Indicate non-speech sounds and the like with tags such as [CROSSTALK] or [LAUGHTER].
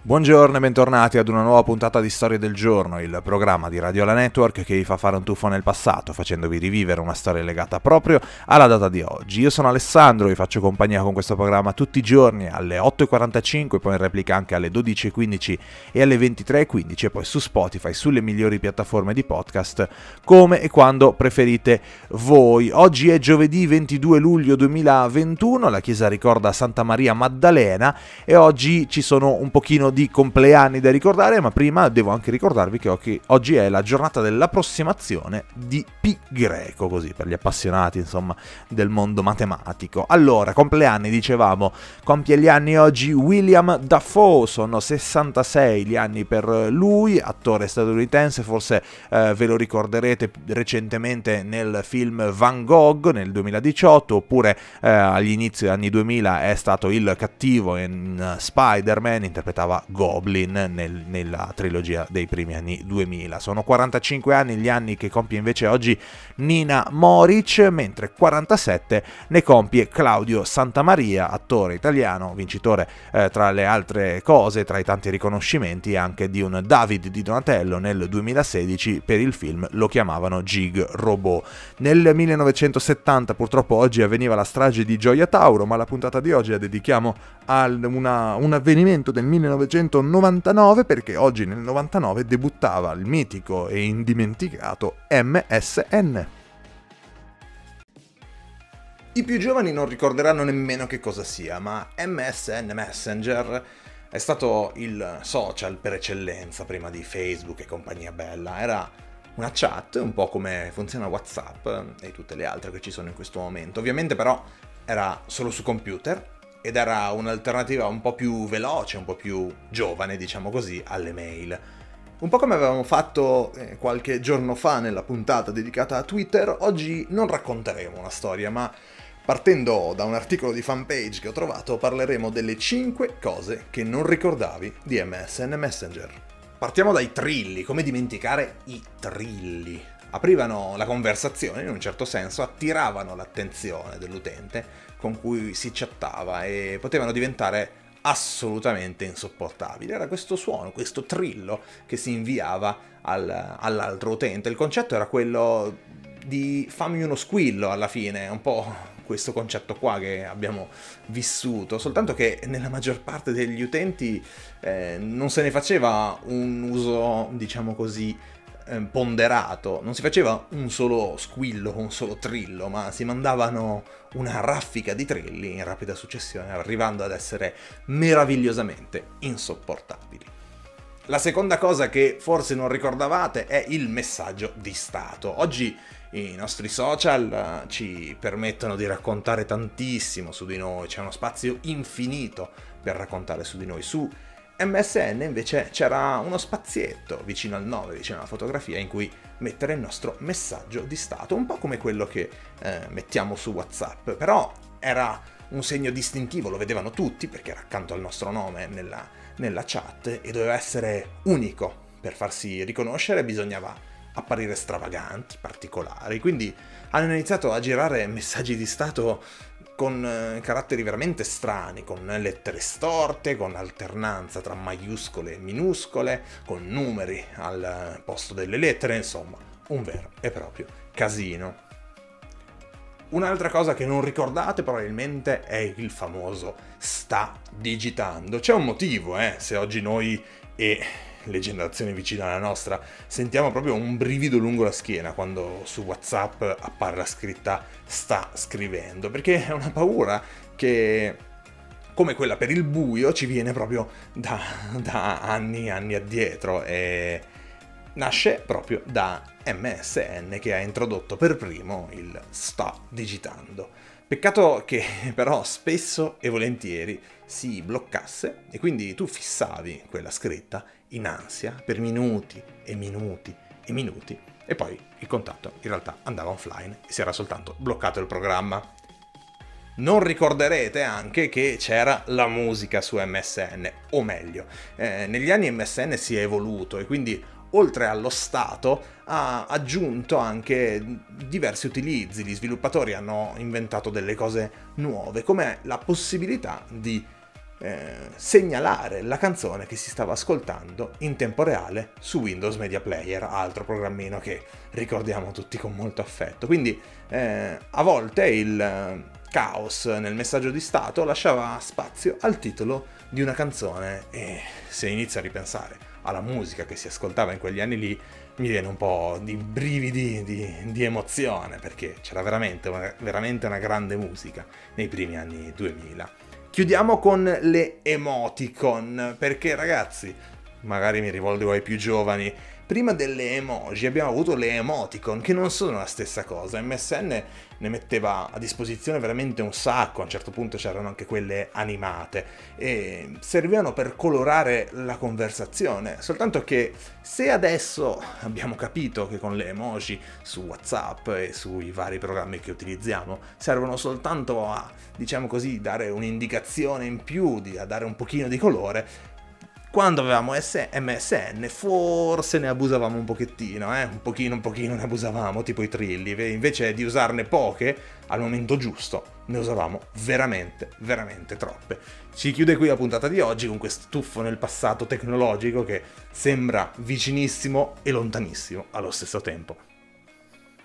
Buongiorno e bentornati ad una nuova puntata di Storie del Giorno, il programma di Radio La Network che vi fa fare un tuffo nel passato, facendovi rivivere una storia legata proprio alla data di oggi. Io sono Alessandro, vi faccio compagnia con questo programma tutti i giorni alle 8.45, poi in replica anche alle 12.15 e alle 23.15 e poi su Spotify, sulle migliori piattaforme di podcast, come e quando preferite voi. Oggi è giovedì 22 luglio 2021, la chiesa ricorda Santa Maria Maddalena e oggi ci sono un pochino di di compleanni da ricordare, ma prima devo anche ricordarvi che oggi è la giornata dell'approssimazione di Pi greco, così per gli appassionati, insomma, del mondo matematico. Allora, compleanni, dicevamo, compie gli anni oggi William Dafoe, sono 66 gli anni per lui, attore statunitense, forse eh, ve lo ricorderete recentemente nel film Van Gogh nel 2018, oppure eh, agli inizi degli anni 2000 è stato il cattivo in Spider-Man, interpretava Goblin nel, nella trilogia dei primi anni 2000. Sono 45 anni gli anni che compie invece oggi Nina Moric, mentre 47 ne compie Claudio Santamaria, attore italiano, vincitore eh, tra le altre cose, tra i tanti riconoscimenti anche di un David di Donatello nel 2016 per il film Lo chiamavano Gig Robot. Nel 1970 purtroppo oggi avveniva la strage di Gioia Tauro, ma la puntata di oggi la dedichiamo a un avvenimento del 1970 1999 perché oggi nel 99 debuttava il mitico e indimenticato MSN. I più giovani non ricorderanno nemmeno che cosa sia, ma MSN Messenger è stato il social per eccellenza prima di Facebook e compagnia bella. Era una chat, un po' come funziona WhatsApp e tutte le altre che ci sono in questo momento. Ovviamente però era solo su computer ed era un'alternativa un po' più veloce, un po' più giovane, diciamo così, alle mail. Un po' come avevamo fatto eh, qualche giorno fa nella puntata dedicata a Twitter, oggi non racconteremo una storia, ma partendo da un articolo di fanpage che ho trovato, parleremo delle 5 cose che non ricordavi di MSN Messenger. Partiamo dai trilli, come dimenticare i trilli? Aprivano la conversazione in un certo senso, attiravano l'attenzione dell'utente con cui si chattava e potevano diventare assolutamente insopportabili. Era questo suono, questo trillo che si inviava al, all'altro utente. Il concetto era quello di fammi uno squillo alla fine, un po' questo concetto qua che abbiamo vissuto, soltanto che nella maggior parte degli utenti eh, non se ne faceva un uso, diciamo così, eh, ponderato, non si faceva un solo squillo, un solo trillo, ma si mandavano una raffica di trilli in rapida successione, arrivando ad essere meravigliosamente insopportabili. La seconda cosa che forse non ricordavate è il messaggio di Stato. Oggi i nostri social eh, ci permettono di raccontare tantissimo su di noi, c'è uno spazio infinito per raccontare su di noi. Su MSN invece c'era uno spazietto vicino al nome, vicino alla fotografia, in cui mettere il nostro messaggio di stato, un po' come quello che eh, mettiamo su WhatsApp, però era un segno distintivo, lo vedevano tutti perché era accanto al nostro nome nella, nella chat e doveva essere unico. Per farsi riconoscere bisognava apparire stravaganti, particolari, quindi hanno iniziato a girare messaggi di stato con eh, caratteri veramente strani, con lettere storte, con alternanza tra maiuscole e minuscole, con numeri al posto delle lettere, insomma, un vero e proprio casino. Un'altra cosa che non ricordate probabilmente è il famoso sta digitando. C'è un motivo, eh, se oggi noi e le generazioni vicine alla nostra, sentiamo proprio un brivido lungo la schiena quando su WhatsApp appare la scritta sta scrivendo, perché è una paura che come quella per il buio ci viene proprio da, [LAUGHS] da anni e anni addietro e nasce proprio da MSN che ha introdotto per primo il sta digitando. Peccato che [LAUGHS] però spesso e volentieri si bloccasse e quindi tu fissavi quella scritta in ansia per minuti e minuti e minuti e poi il contatto in realtà andava offline e si era soltanto bloccato il programma. Non ricorderete anche che c'era la musica su MSN, o meglio, eh, negli anni MSN si è evoluto e quindi oltre allo stato ha aggiunto anche diversi utilizzi, gli sviluppatori hanno inventato delle cose nuove, come la possibilità di eh, segnalare la canzone che si stava ascoltando in tempo reale su Windows Media Player, altro programmino che ricordiamo tutti con molto affetto. Quindi eh, a volte il eh, caos nel messaggio di stato lasciava spazio al titolo di una canzone e se inizio a ripensare alla musica che si ascoltava in quegli anni lì mi viene un po' di brividi di, di emozione perché c'era veramente, veramente una grande musica nei primi anni 2000. Chiudiamo con le emoticon, perché ragazzi, magari mi rivolgo ai più giovani, prima delle emoji abbiamo avuto le emoticon, che non sono la stessa cosa. MSN ne metteva a disposizione veramente un sacco, a un certo punto c'erano anche quelle animate, e servivano per colorare la conversazione. Soltanto che se adesso abbiamo capito che con le emoji su WhatsApp e sui vari programmi che utilizziamo servono soltanto a, diciamo così, dare un'indicazione in più, a dare un pochino di colore, quando avevamo MSN forse ne abusavamo un pochettino, eh? un pochino un pochino ne abusavamo, tipo i trilli, invece di usarne poche, al momento giusto, ne usavamo veramente, veramente troppe. Ci chiude qui la puntata di oggi con questo tuffo nel passato tecnologico che sembra vicinissimo e lontanissimo allo stesso tempo.